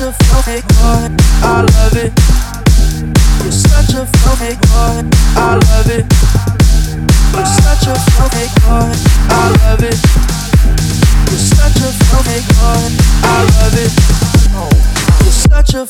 such a fake boy. I love it. You're such a fake boy. I love it. You're such a fake boy. I love it. You're such a fake boy. I love it. You're such a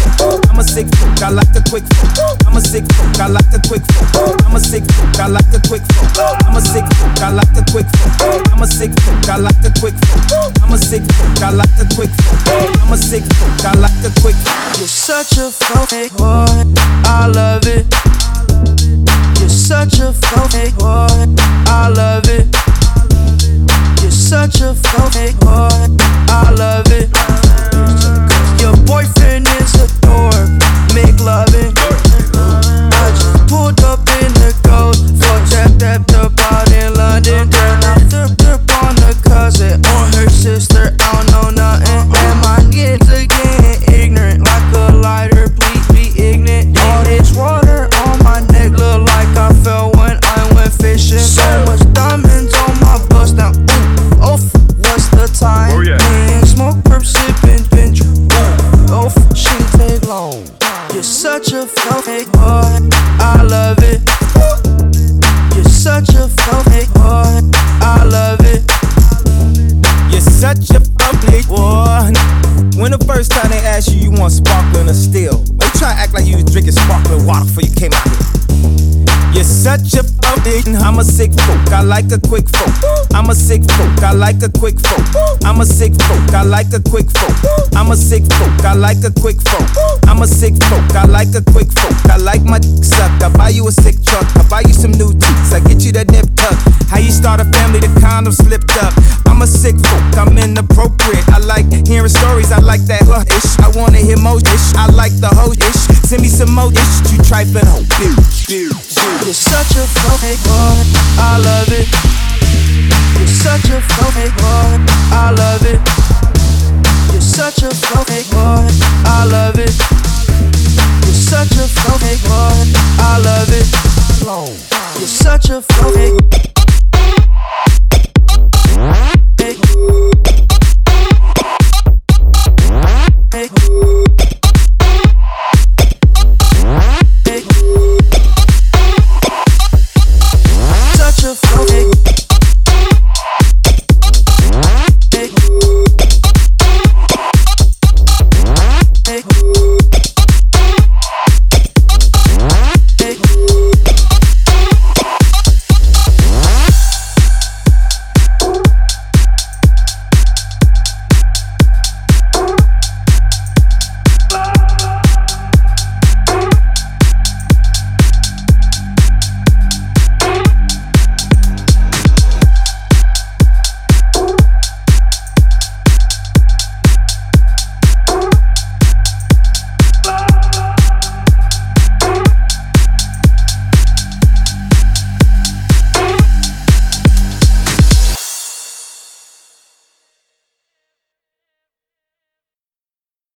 fake. like the quick folk. I'm a sick folk, I like the quick folk. I'm a sick folk. I like the quick folk. I'm a sick folk, I like the quick folk. I'm a sick folk. I like the quick folk. I'm a sick folk, I like the quick folk. I'm a sick folk. I like the quick folk. You're such a boyfriend is a dope. Quick faux. I'ma sick folk. I like a quick faux. I'm a sick folk, I like a quick faux. I'ma sick folk. I like a quick faux. I'ma sick folk. I like a quick fold. I like my dick suck. I buy you a sick truck. I buy you some new teeth. I get you that nip tuck. How you start a family, the condom slipped up. I'm a sick fuck. I'm inappropriate. I like hearing stories, I like that huh ish. I wanna hear more ish, I like the whole ish. Send me some more ish, you trifling hoe. You're such a funny boy, I love it. You're such a funny boy, I love it. You're such a funny boy, I love it. You're such a funny boy, I love it. You're such a funny.